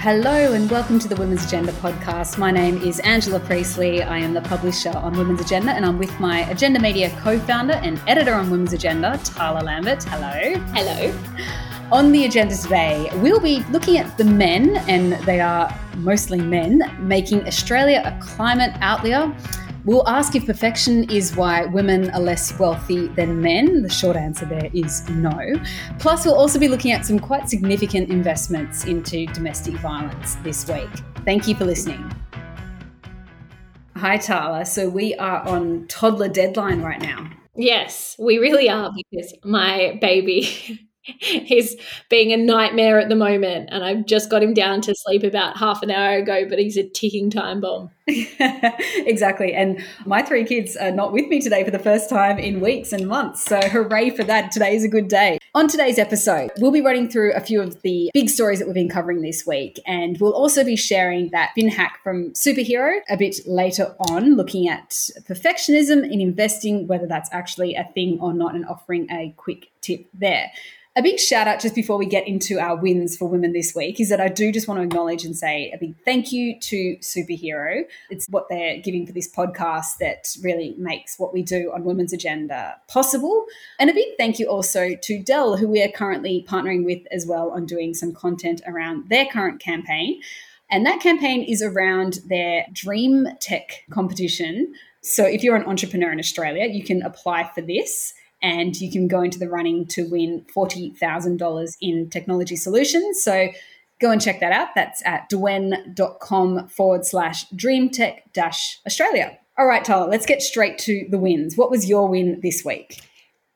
Hello and welcome to the Women's Agenda podcast. My name is Angela Priestley. I am the publisher on Women's Agenda and I'm with my Agenda Media co founder and editor on Women's Agenda, Tarla Lambert. Hello. Hello. On the agenda today, we'll be looking at the men, and they are mostly men, making Australia a climate outlier. We'll ask if perfection is why women are less wealthy than men. The short answer there is no. Plus, we'll also be looking at some quite significant investments into domestic violence this week. Thank you for listening. Hi, Tarla. So, we are on toddler deadline right now. Yes, we really are because my baby he's being a nightmare at the moment and i've just got him down to sleep about half an hour ago but he's a ticking time bomb. Exactly and my three kids are not with me today for the first time in weeks and months so hooray for that. Today is a good day. On today's episode we'll be running through a few of the big stories that we've been covering this week and we'll also be sharing that fin hack from superhero a bit later on looking at perfectionism in investing whether that's actually a thing or not and offering a quick tip there a big shout out just before we get into our wins for women this week is that I do just want to acknowledge and say a big thank you to Superhero. It's what they're giving for this podcast that really makes what we do on Women's Agenda possible. And a big thank you also to Dell, who we are currently partnering with as well on doing some content around their current campaign. And that campaign is around their Dream Tech competition. So if you're an entrepreneur in Australia, you can apply for this and you can go into the running to win $40,000 in technology solutions. So go and check that out. That's at dwen.com forward slash dreamtech dash Australia. All right, Tarla, let's get straight to the wins. What was your win this week?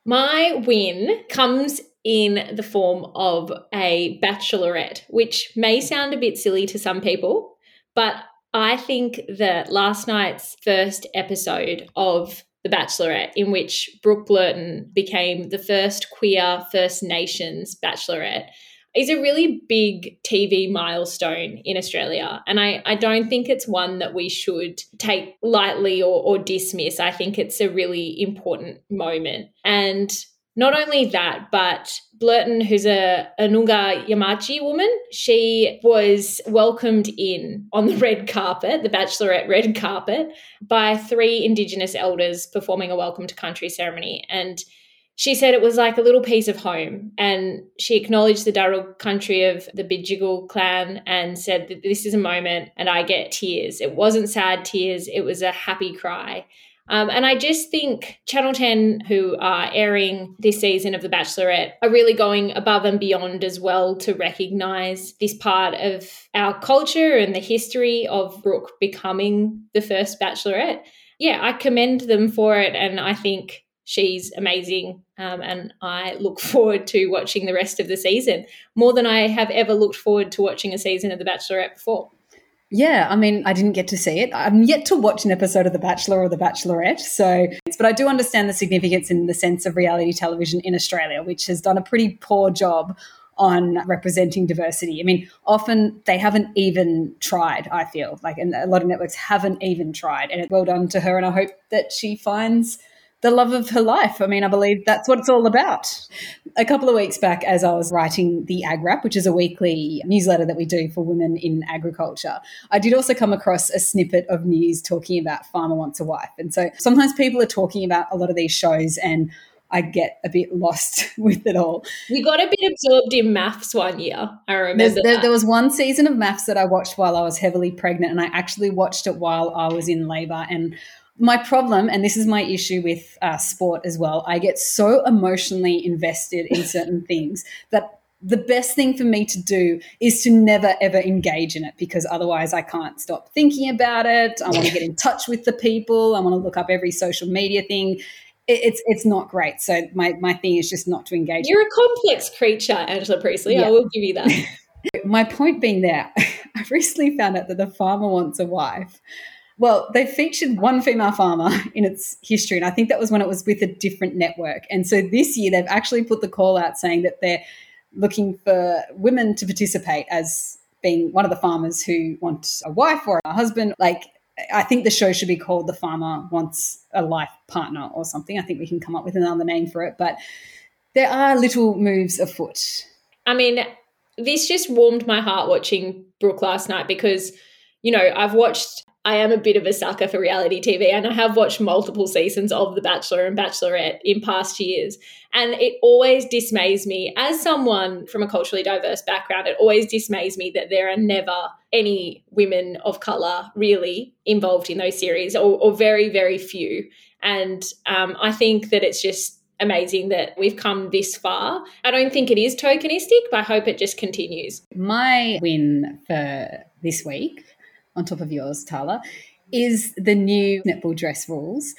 My win comes in the form of a bachelorette, which may sound a bit silly to some people, but I think that last night's first episode of the Bachelorette, in which Brooke Blurton became the first queer First Nations Bachelorette, is a really big TV milestone in Australia. And I, I don't think it's one that we should take lightly or, or dismiss. I think it's a really important moment. And not only that, but Blurton, who's a, a Noongar Yamatji woman, she was welcomed in on the red carpet, the Bachelorette red carpet, by three Indigenous elders performing a welcome to country ceremony. And she said it was like a little piece of home. And she acknowledged the Darug country of the Bidjigal clan and said that this is a moment and I get tears. It wasn't sad tears, it was a happy cry. Um, and I just think Channel 10, who are airing this season of The Bachelorette, are really going above and beyond as well to recognize this part of our culture and the history of Brooke becoming the first Bachelorette. Yeah, I commend them for it. And I think she's amazing. Um, and I look forward to watching the rest of the season more than I have ever looked forward to watching a season of The Bachelorette before. Yeah, I mean, I didn't get to see it. I'm yet to watch an episode of The Bachelor or The Bachelorette. So, but I do understand the significance in the sense of reality television in Australia, which has done a pretty poor job on representing diversity. I mean, often they haven't even tried, I feel like, and a lot of networks haven't even tried. And well done to her. And I hope that she finds the love of her life. I mean, I believe that's what it's all about. A couple of weeks back, as I was writing the Ag Wrap, which is a weekly newsletter that we do for women in agriculture, I did also come across a snippet of news talking about Farmer Wants a Wife. And so sometimes people are talking about a lot of these shows and I get a bit lost with it all. You got a bit absorbed in MAFS one year. I remember. There, there, was one season of MAFS that I watched while I was heavily pregnant, and I actually watched it while I was in labor. And my problem, and this is my issue with uh, sport as well, I get so emotionally invested in certain things that the best thing for me to do is to never ever engage in it because otherwise I can't stop thinking about it. I want to get in touch with the people. I want to look up every social media thing. it's it's not great. So my my thing is just not to engage. You're a complex creature, Angela Priestley. Yeah. I will give you that. my point being there, I recently found out that the farmer wants a wife well, they featured one female farmer in its history, and I think that was when it was with a different network. And so this year, they've actually put the call out saying that they're looking for women to participate as being one of the farmers who want a wife or a husband. Like, I think the show should be called The Farmer Wants a Life Partner or something. I think we can come up with another name for it. But there are little moves afoot. I mean, this just warmed my heart watching Brooke last night because, you know, I've watched I am a bit of a sucker for reality TV, and I have watched multiple seasons of The Bachelor and Bachelorette in past years. And it always dismays me, as someone from a culturally diverse background, it always dismays me that there are never any women of color really involved in those series, or, or very, very few. And um, I think that it's just amazing that we've come this far. I don't think it is tokenistic, but I hope it just continues. My win for this week on top of yours, Tarla, is the new netball dress rules.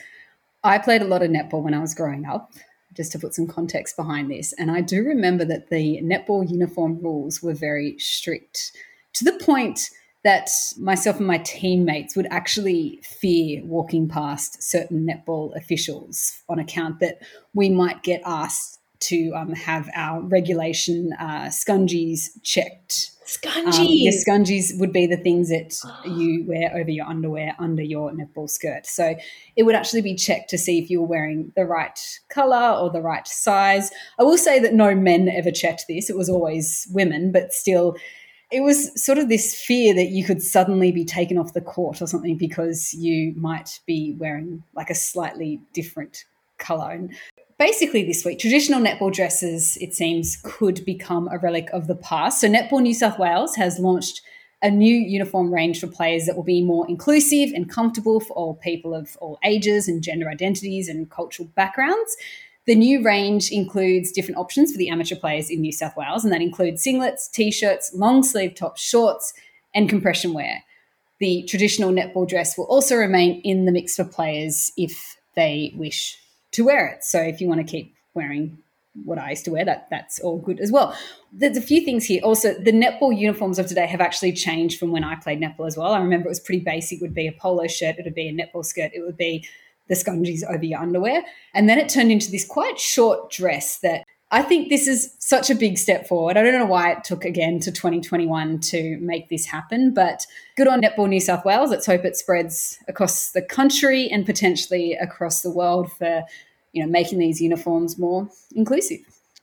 I played a lot of netball when I was growing up, just to put some context behind this. And I do remember that the netball uniform rules were very strict to the point that myself and my teammates would actually fear walking past certain netball officials on account that we might get asked to um, have our regulation uh, scungies checked Scungies. Um, your scungies would be the things that you wear over your underwear under your netball skirt. So it would actually be checked to see if you were wearing the right color or the right size. I will say that no men ever checked this, it was always women, but still. It was sort of this fear that you could suddenly be taken off the court or something because you might be wearing like a slightly different color. And basically this week, traditional netball dresses, it seems, could become a relic of the past. So, Netball New South Wales has launched a new uniform range for players that will be more inclusive and comfortable for all people of all ages and gender identities and cultural backgrounds. The new range includes different options for the amateur players in New South Wales, and that includes singlets, t shirts, long sleeve top shorts, and compression wear. The traditional netball dress will also remain in the mix for players if they wish to wear it. So if you want to keep wearing what I used to wear, that that's all good as well. There's a few things here. Also, the netball uniforms of today have actually changed from when I played netball as well. I remember it was pretty basic. It would be a polo shirt, it would be a netball skirt, it would be the scungies over your underwear. And then it turned into this quite short dress that I think this is such a big step forward. I don't know why it took again to 2021 to make this happen, but good on Netball New South Wales. Let's hope it spreads across the country and potentially across the world for you know making these uniforms more inclusive.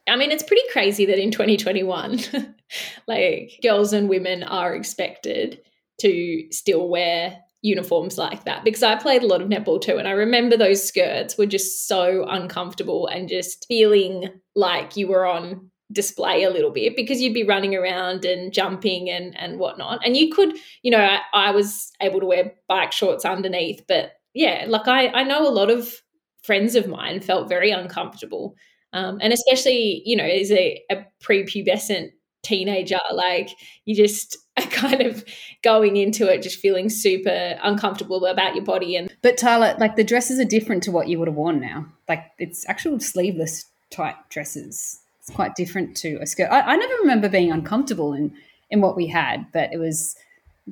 I mean, it's pretty crazy that in 2021, like girls and women are expected to still wear uniforms like that because I played a lot of netball too. And I remember those skirts were just so uncomfortable and just feeling like you were on display a little bit because you'd be running around and jumping and, and whatnot. And you could, you know, I, I was able to wear bike shorts underneath, but yeah, like I, I know a lot of friends of mine felt very uncomfortable. Um, and especially, you know, as a, a prepubescent teenager, like you just are kind of going into it just feeling super uncomfortable about your body. And but Tarla, like the dresses are different to what you would have worn now. Like it's actual sleeveless type dresses. It's quite different to a skirt. I, I never remember being uncomfortable in in what we had, but it was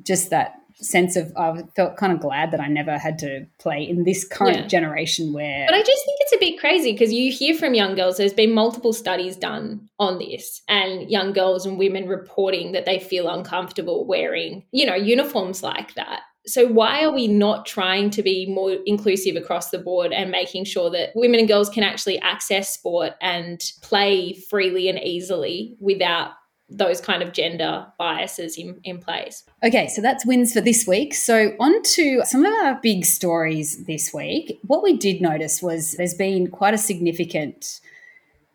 just that sense of I felt kind of glad that I never had to play in this current yeah. generation where But I just think it's a bit crazy because you hear from young girls there's been multiple studies done on this and young girls and women reporting that they feel uncomfortable wearing, you know, uniforms like that. So why are we not trying to be more inclusive across the board and making sure that women and girls can actually access sport and play freely and easily without those kind of gender biases in, in place. Okay, so that's wins for this week. So, on to some of our big stories this week. What we did notice was there's been quite a significant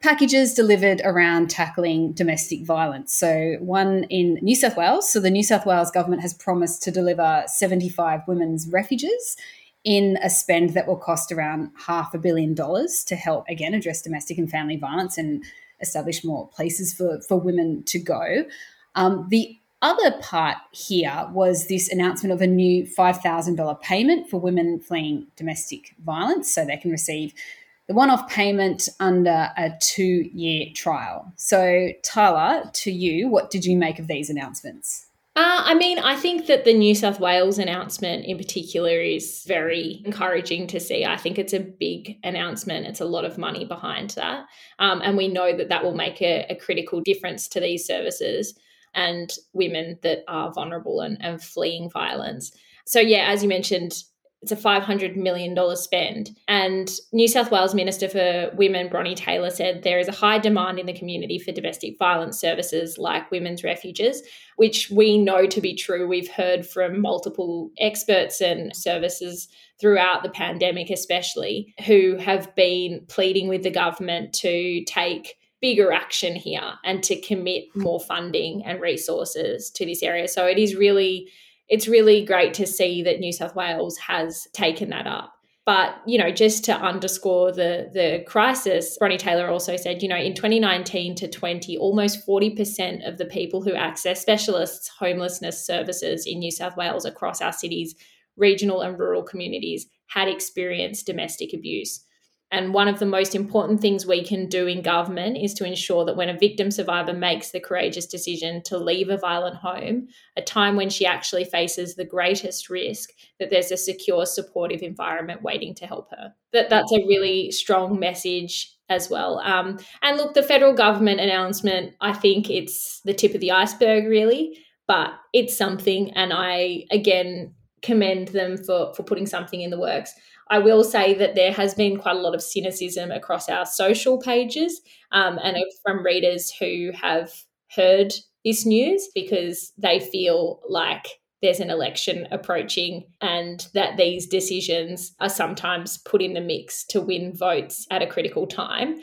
packages delivered around tackling domestic violence. So, one in New South Wales. So, the New South Wales government has promised to deliver 75 women's refuges in a spend that will cost around half a billion dollars to help, again, address domestic and family violence and establish more places for, for women to go. Um, the other part here was this announcement of a new $5,000 payment for women fleeing domestic violence so they can receive the one off payment under a two year trial. So, Tarla, to you, what did you make of these announcements? Uh, I mean, I think that the New South Wales announcement in particular is very encouraging to see. I think it's a big announcement. It's a lot of money behind that. Um, and we know that that will make a, a, critical difference to these services and women that are vulnerable and, and fleeing violence. So, yeah, as you mentioned, it's a $500 million spend. And New South Wales Minister for Women, Bronnie Taylor, said there is a high demand in the community for domestic violence services like women's refuges, which we know to be true. We've heard from multiple experts and services throughout the pandemic, especially, who have been pleading with the government to take bigger action here and to commit more funding and resources to this area. So it is really it's really great to see that New South Wales has taken that up. But, you know, just to underscore the the crisis, Bronnie Taylor also said, you know, in 2019 to 20, almost 40% of the people who access specialists homelessness services in New South Wales across our cities, regional and rural communities had experienced domestic abuse. And one of the most important things we can do in government is to ensure that when a victim survivor makes the courageous decision to leave a violent home, a time when she actually faces the greatest risk, that there's a secure, supportive environment waiting to help her. That that's a really strong message as well. Um, and look, the federal government announcement, I think it's the tip of the iceberg, really, but it's something. And I again commend them for for putting something in the works. I will say that there has been quite a lot of cynicism across our social pages um, and from readers who have heard this news because they feel like there's an election approaching and that these decisions are sometimes put in the mix to win votes at a critical time.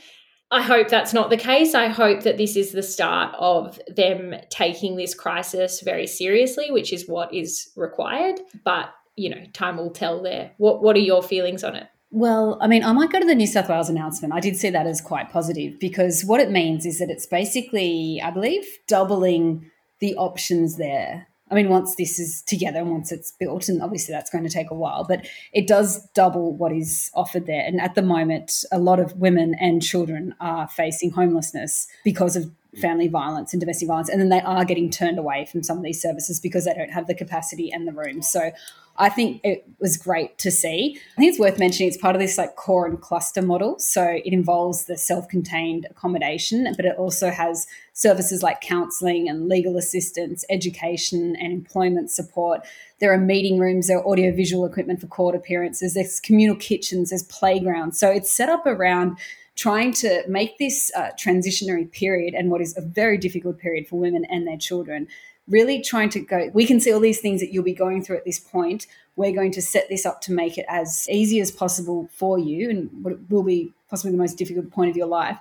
I hope that's not the case. I hope that this is the start of them taking this crisis very seriously, which is what is required. But you know, time will tell there. What what are your feelings on it? Well, I mean, I might go to the New South Wales announcement. I did see that as quite positive because what it means is that it's basically, I believe, doubling the options there. I mean, once this is together and once it's built, and obviously that's going to take a while, but it does double what is offered there. And at the moment, a lot of women and children are facing homelessness because of family violence and domestic violence, and then they are getting turned away from some of these services because they don't have the capacity and the room. So I think it was great to see. I think it's worth mentioning it's part of this like core and cluster model. So it involves the self-contained accommodation, but it also has services like counselling and legal assistance, education and employment support. There are meeting rooms, there are audiovisual equipment for court appearances, there's communal kitchens, there's playgrounds. So it's set up around trying to make this uh, transitionary period and what is a very difficult period for women and their children really trying to go we can see all these things that you'll be going through at this point. We're going to set this up to make it as easy as possible for you and what will be possibly the most difficult point of your life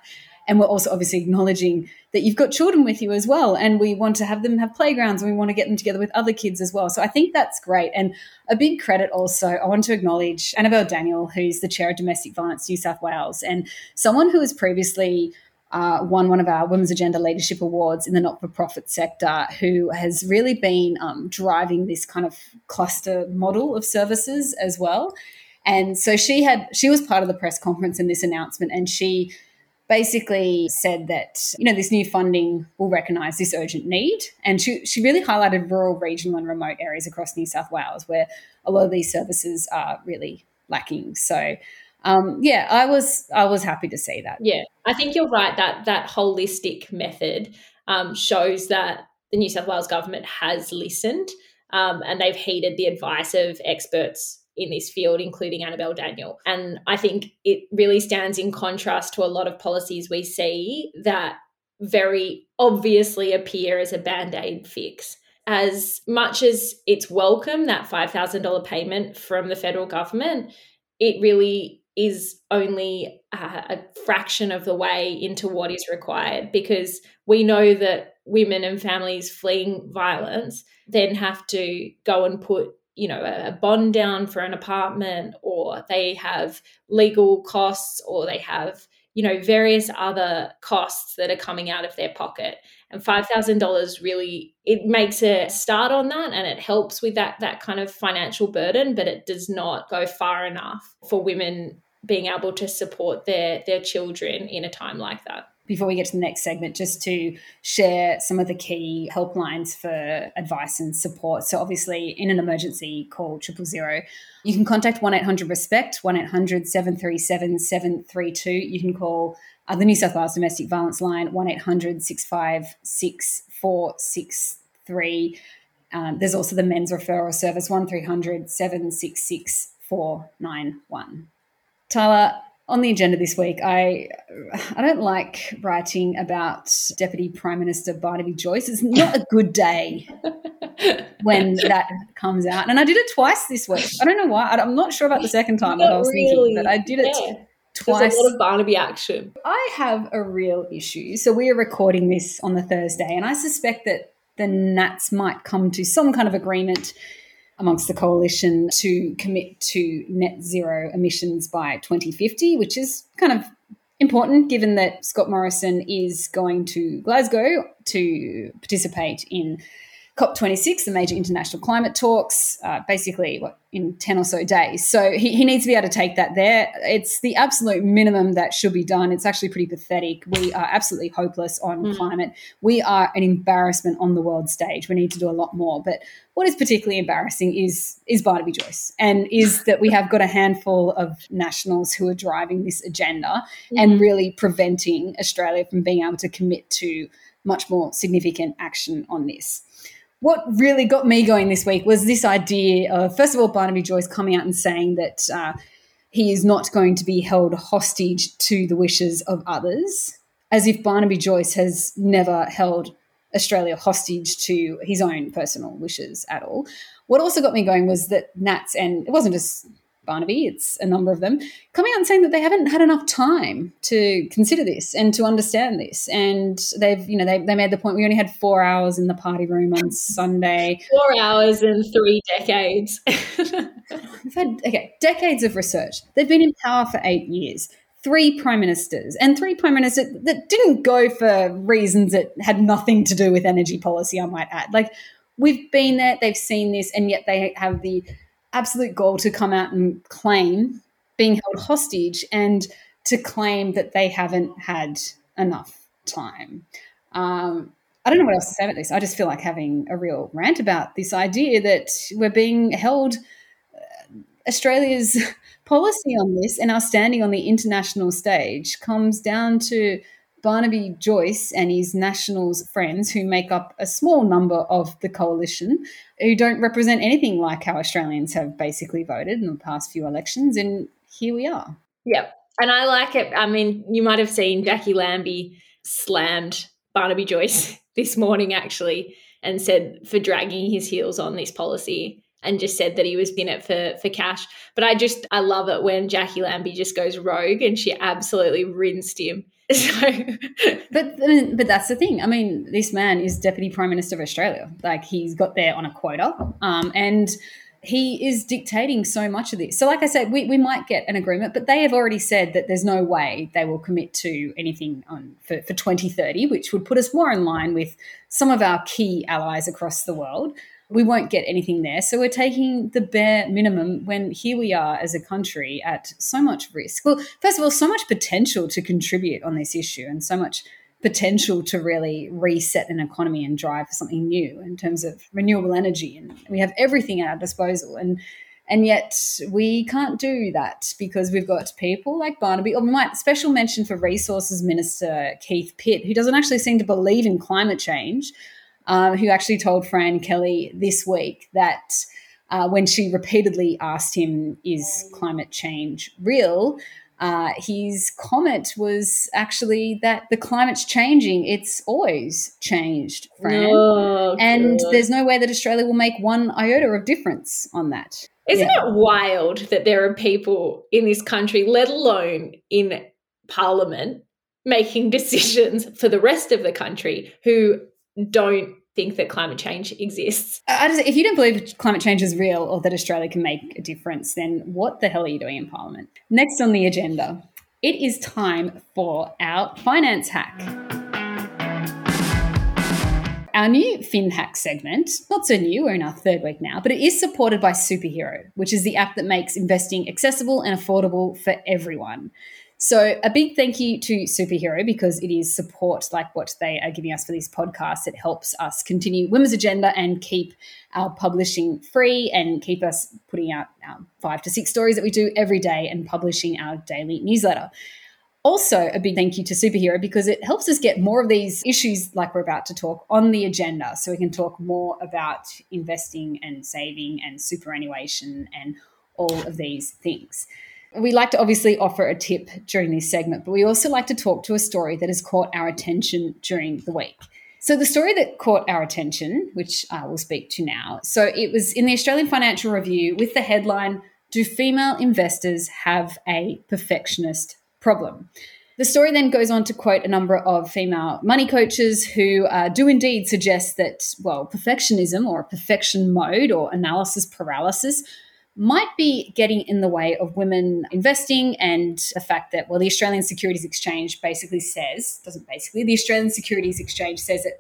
and we're also obviously acknowledging that you've got children with you as well. And we want to have them have playgrounds and we want to get them together with other kids as well. So i think that's great. And a big credit also i want to acknowledge annabelle daniel who's the chair of domestic violence new south wales and someone who was previously uh, won one of our Women's Agenda Leadership Awards in the not for profit sector, who has really been um, driving this kind of cluster model of services as well. And so she had she was part of the press conference in this announcement, and she basically said that you know this new funding will recognise this urgent need, and she she really highlighted rural, regional, and remote areas across New South Wales where a lot of these services are really lacking. So um, yeah, I was I was happy to see that. Yeah, I think you're right that that holistic method um, shows that the New South Wales government has listened um, and they've heeded the advice of experts in this field, including Annabelle Daniel. And I think it really stands in contrast to a lot of policies we see that very obviously appear as a band aid fix. As much as it's welcome, that $5,000 payment from the federal government, it really is only a, a fraction of the way into what is required because we know that women and families fleeing violence then have to go and put you know a bond down for an apartment or they have legal costs or they have you know various other costs that are coming out of their pocket. And $5000 really it makes a start on that and it helps with that that kind of financial burden but it does not go far enough for women being able to support their their children in a time like that before we get to the next segment, just to share some of the key helplines for advice and support. So, obviously, in an emergency, call triple zero. You can contact 1 800 RESPECT, 1 800 737 732. You can call uh, the New South Wales Domestic Violence Line, 1 800 656 463. Um, there's also the men's referral service, 1300 766 491. Tarla, on the agenda this week, I I don't like writing about Deputy Prime Minister Barnaby Joyce. It's not a good day when that comes out, and I did it twice this week. I don't know why. I'm not sure about the second time what I was really, thinking, but I did it. Yeah. Twice. There's a lot of Barnaby action. I have a real issue. So we are recording this on the Thursday, and I suspect that the Nats might come to some kind of agreement amongst the coalition to commit to net zero emissions by 2050, which is kind of important given that Scott Morrison is going to Glasgow to participate in COP26, the major international climate talks, uh, basically what in 10 or so days. So he, he needs to be able to take that there. It's the absolute minimum that should be done. It's actually pretty pathetic. We are absolutely hopeless on mm. climate. We are an embarrassment on the world stage. We need to do a lot more. But what is particularly embarrassing is is Barnaby Joyce and is that we have got a handful of nationals who are driving this agenda mm. and really preventing Australia from being able to commit to much more significant action on this what really got me going this week was this idea of, first of all, Barnaby Joyce coming out and saying that uh, he is not going to be held hostage to the wishes of others, as if Barnaby Joyce has never held Australia hostage to his own personal wishes at all. What also got me going was that Nats, and it wasn't just Barnaby, it's a number of them, coming out and saying that they haven't had enough time to consider this and to understand this. And they've, you know, they, they made the point we only had four hours in the party room on Sunday. Four hours and three decades. We've had, okay, decades of research. They've been in power for eight years. Three prime ministers and three prime ministers that didn't go for reasons that had nothing to do with energy policy, I might add. Like, we've been there, they've seen this, and yet they have the absolute goal to come out and claim being held hostage and to claim that they haven't had enough time. Um, I don't know what else to say about this. I just feel like having a real rant about this idea that we're being held. Uh, Australia's policy on this and our standing on the international stage comes down to Barnaby Joyce and his Nationals friends, who make up a small number of the coalition, who don't represent anything like how Australians have basically voted in the past few elections. And here we are. Yep. And I like it. I mean, you might have seen Jacqui Lambie slammed Barnaby Joyce this morning, actually, and said for dragging his heels on this policy and just said that he was in it for for cash. But I just I love it when Jacqui Lambie just goes rogue and she absolutely rinsed him So, but but that's the thing. I mean, this man is deputy prime minister of Australia. Like he's got there on a quota, um, and he is dictating so much of this. So, like I said, we, we might get an agreement, but they have already said that there's no way they will commit to anything on for, for 2030, which would put us more in line with some of our key allies across the world we won't get anything there. So we're taking the bare minimum when here we are as a country at so much risk. Well, first of all, so much potential to contribute on this issue and so much potential to really reset an economy and drive for something new in terms of renewable energy. And we have everything at our disposal. And and yet we can't do that because we've got people like Barnaby, or we might special mention for Resources Minister Keith Pitt, who doesn't actually seem to believe in climate change, um, who actually told Fran Kelly this week that uh, when she repeatedly asked him, Is climate change real? Uh, his comment was actually that the climate's changing. It's always changed, Fran. Oh, and there's no way that Australia will make one iota of difference on that. Isn't yeah. it wild that there are people in this country, let alone in Parliament, making decisions for the rest of the country who don't think that climate change exists. Just, if you don't believe climate change is real or that Australia can make a difference, then what the hell are you doing in Parliament? Next on the agenda, it is time for our finance hack. Our new Fin Hack segment, not so new, we're in our third week now, but it is supported by Superhero, which is the app that makes investing accessible and affordable for everyone. So, a big thank you to Superhero because it is support like what they are giving us for this podcast. It helps us continue Women's Agenda and keep our publishing free and keep us putting out our five to six stories that we do every day and publishing our daily newsletter. Also, a big thank you to Superhero because it helps us get more of these issues like we're about to talk on the agenda so we can talk more about investing and saving and superannuation and all of these things. We like to obviously offer a tip during this segment, but we also like to talk to a story that has caught our attention during the week. So, the story that caught our attention, which I will speak to now, so it was in the Australian Financial Review with the headline Do Female Investors Have a Perfectionist Problem? The story then goes on to quote a number of female money coaches who uh, do indeed suggest that, well, perfectionism or perfection mode or analysis paralysis might be getting in the way of women investing and the fact that, well, the Australian Securities Exchange basically says, doesn't basically, the Australian Securities Exchange says that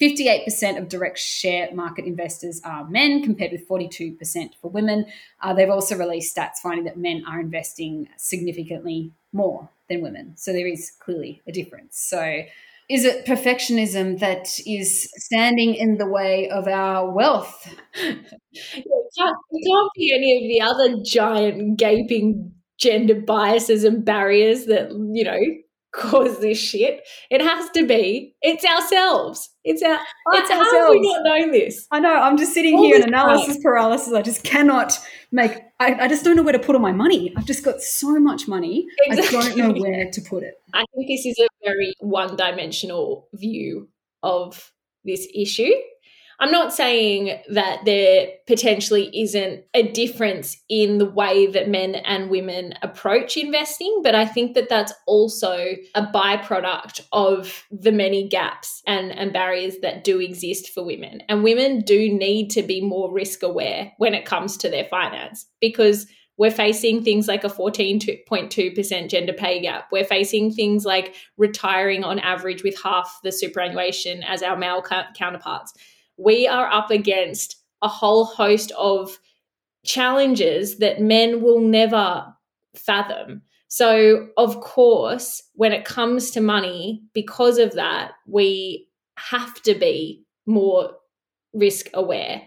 58% of direct share market investors are men, compared with 42% for women. Uh, they've also released stats finding that men are investing significantly more than women. So there is clearly a difference. So is it perfectionism that is standing in the way of our wealth? it, can't, it can't be any of the other giant gaping gender biases and barriers that, you know, cause this shit. It has to be. It's ourselves. It's our. It's ourselves. How have we not known this? I know. I'm just sitting All here in analysis time. paralysis. I just cannot make. I, I, just don't know where to put all my money. I've just got so much money. Exactly. I don't know where to put it. I think this is a very one-dimensional view of this issue. I'm not saying that there potentially isn't a difference in the way that men and women approach investing, but I think that that's also a byproduct of the many gaps and, and barriers that do exist for women. And women do need to be more risk aware when it comes to their finance because we're facing things like a 14.2% gender pay gap. We're facing things like retiring on average with half the superannuation as our male counterparts we are up against a whole host of challenges that men will never fathom. So, of course, when it comes to money, because of that, we have to be more risk aware.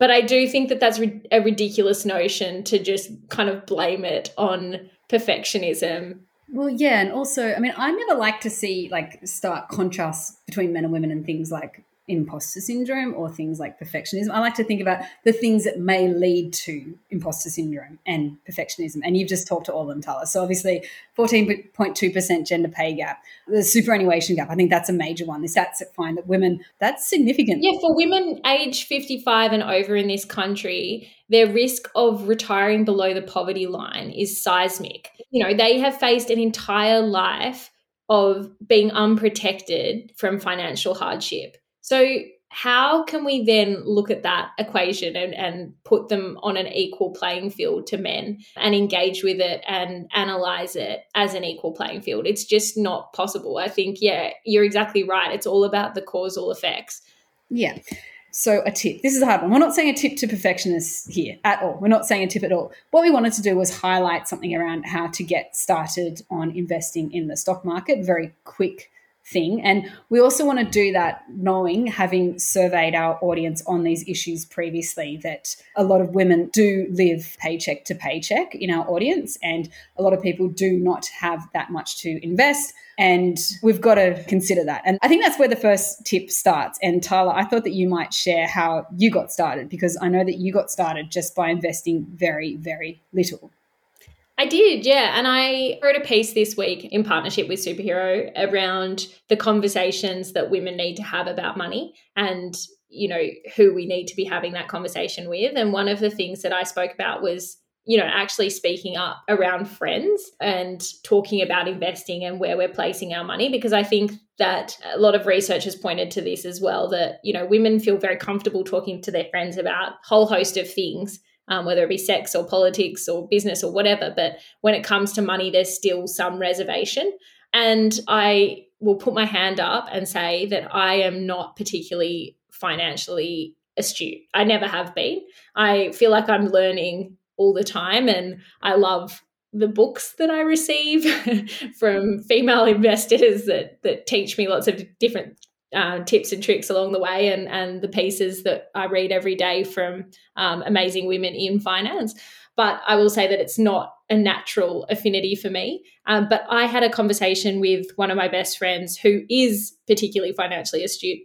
But I do think that that's a ridiculous notion to just kind of blame it on perfectionism. Well, yeah, and also, I mean, I never like to see like stark contrasts between men and women and things like imposter syndrome or things like perfectionism. I like to think about the things that may lead to imposter syndrome and perfectionism. And you've just talked to all of them, Tarla. So obviously 14.2% gender pay gap, the superannuation gap, I think that's a major one. The stats that find that women, that's significant. Yeah, for women age 55 and over in this country, their risk of retiring below the poverty line is seismic. You know, they have faced an entire life of being unprotected from financial hardship so, how can we then look at that equation and, and put them on an equal playing field to men and engage with it and analyze it as an equal playing field? It's just not possible. I think, yeah, you're exactly right. It's all about the causal effects. Yeah. So, a tip. This is a hard one. We're not saying a tip to perfectionists here at all. We're not saying a tip at all. What we wanted to do was highlight something around how to get started on investing in the stock market. Very quick thing. And we also want to do that knowing, having surveyed our audience on these issues previously, that a lot of women do live paycheck to paycheck in our audience, and a lot of people do not have that much to invest. And we've got to consider that. And I think that's where the first tip starts. And Tarla, I thought that you might share how you got started because I know that you got started just by investing very, very little. I did, yeah. And I wrote a piece this week in partnership with Superhero around the conversations that women need to have about money and, you know, who we need to be having that conversation with. And one of the things that I spoke about was, you know, actually speaking up around friends and talking about investing and where we're placing our money. Because I think that a lot of research has pointed to this as well that, you know, women feel very comfortable talking to their friends about a whole host of things um, whether it be sex or politics or business or whatever. But when it comes to money, there's still some reservation. And I will put my hand up and say that I am not particularly financially astute. I never have been. I feel like I'm learning all the time and I love the books that I receive from female investors that that teach me lots of different uh, tips and tricks along the way and, and the pieces that I read every day from um, amazing women in finance. But I will say that it's not a natural affinity for me. Um, but I had a conversation with one of my best friends who is particularly financially astute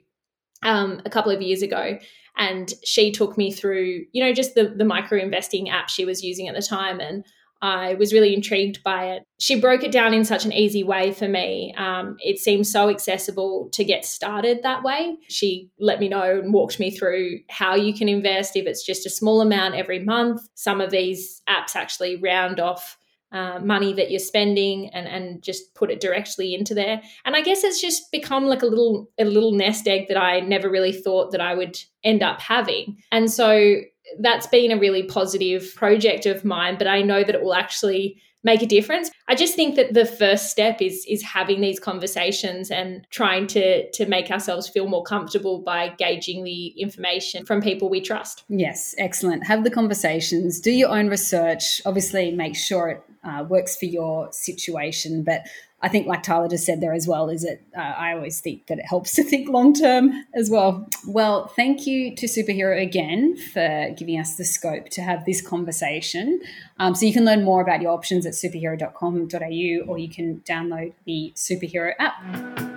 um, a couple of years ago. And she took me through, you know, just the, the micro investing app she was using at the time. And I was really intrigued by it. She broke it down in such an easy way for me. Um, it seemed so accessible to get started that way. She let me know and walked me through how you can invest if it's just a small amount every month. Some of these apps actually round off uh, money that you're spending and and just put it directly into there and i guess it's just become like a little a little nest egg that i never really thought that i would end up having and so that's been a really positive project of mine, but I know that it will actually make a difference. I just think that the first step is is having these conversations and trying to to make ourselves feel more comfortable by gauging the information from people we trust. Yes, excellent. Have the conversations, do your own research. Obviously, make sure it uh, works for your situation, but I think, like Tarla just said there as well, is it? Uh, I always think that it helps to think long term as well. Well, thank you to Superhero again for giving us the scope to have this conversation. Um, so you can learn more about your options at superhero.com.au or you can download the Superhero app.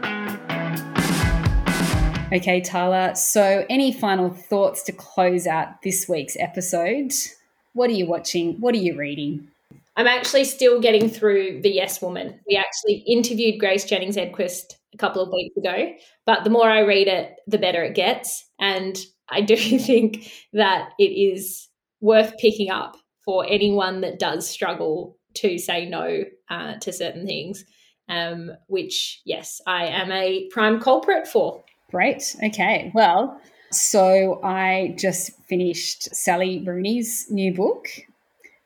Okay, Tarla. So, any final thoughts to close out this week's episode? What are you watching? What are you reading? I'm actually still getting through The Yes Woman. We actually interviewed Grace Jennings Edquist a couple of weeks ago, but the more I read it, the better it gets. And I do think that it is worth picking up for anyone that does struggle to say no uh, to certain things, um, which, yes, I am a prime culprit for. Great. Okay. Well, so I just finished Sally Rooney's new book,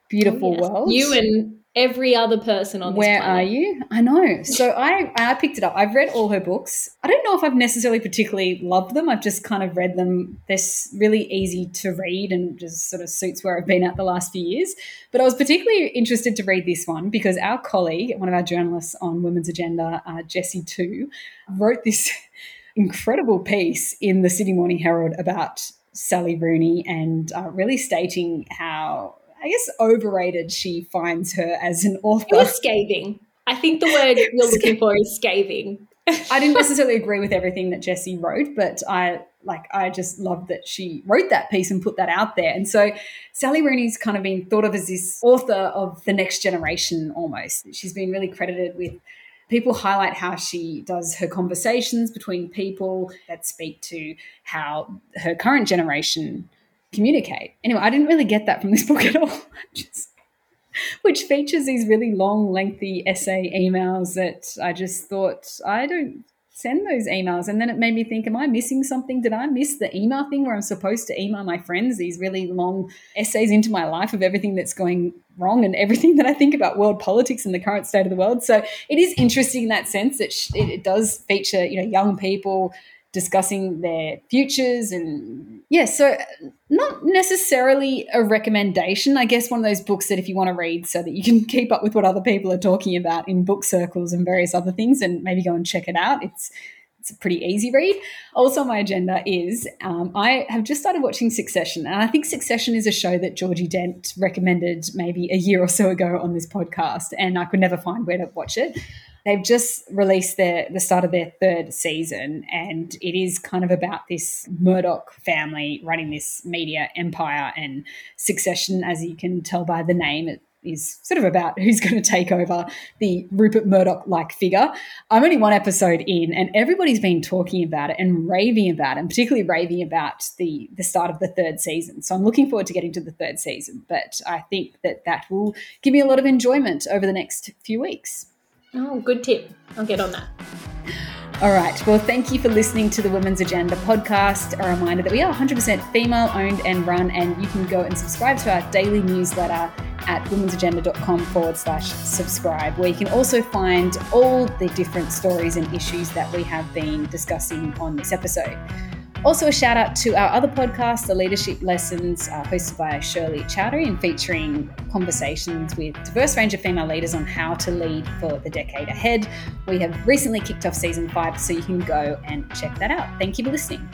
beautiful oh, yes. world. You and every other person on Where are you? I know. So I I picked it up. I've read all her books. I don't know if I've necessarily particularly loved them. I've just kind of read them. They're really easy to read and just sort of suits where I've been at the last few years. But I was particularly interested to read this one because our colleague, one of our journalists on Women's Agenda, uh, Jessie Tu, wrote this incredible piece in the Sydney Morning Herald about Sally Rooney and uh, really stating how I guess overrated she finds her as an author. It was scathing. I think the word you're looking for is scathing. I didn't necessarily agree with everything that Jessie wrote, but I like I just loved that she wrote that piece and put that out there. And so Sally Rooney's kind of been thought of as this author of the next generation almost. She's been really credited with people highlight how she does her conversations between people that speak to how her current generation communicate. Anyway, I didn't really get that from this book at all. just, which features these really long, lengthy essay emails that I just thought, I don't send those emails. And then it made me think, am I missing something? Did I miss the email thing where I'm supposed to email my friends these really long essays into my life of everything that's going wrong and everything that I think about world politics and the current state of the world? So it is interesting in that sense that it does feature, you know, young people discussing their futures and yeah so not necessarily a recommendation. I guess one of those books that if you want to read so that you can keep up with what other people are talking about in book circles and various other things and maybe go and check it out. It's it's a pretty easy read. Also, my agenda is um, I have just started watching Succession, and I think Succession is a show that Georgie Dent recommended maybe a year or so ago on this podcast, and I could never find where to watch it they've just released their the start of their third season, and it is kind of about this Murdoch family running this media empire and succession, as you can tell by the name. It is sort of about who's going to take over the Rupert Murdoch like figure. I'm only one episode in, and everybody's been talking about it and raving about it, and particularly raving about the the start of the third season. So I'm looking forward to getting to the third season. But I think that that will give me a lot of enjoyment over the next few weeks. Oh, good tip. I'll get on that. All right. Well, thank you for listening to the Women's Agenda podcast. A reminder that we are 100% female owned and run, and you can go and subscribe to our daily newsletter at womensagenda.com forward slash subscribe, where you can also find all the different stories and issues that we have been discussing on this episode. Also, a shout out to our other podcast, The Leadership Lessons, uh, hosted by Shirley Chowdhary and featuring conversations with diverse range of female leaders on how to lead for the decade ahead. We have recently kicked off season five, so you can go and check that out. Thank you for listening.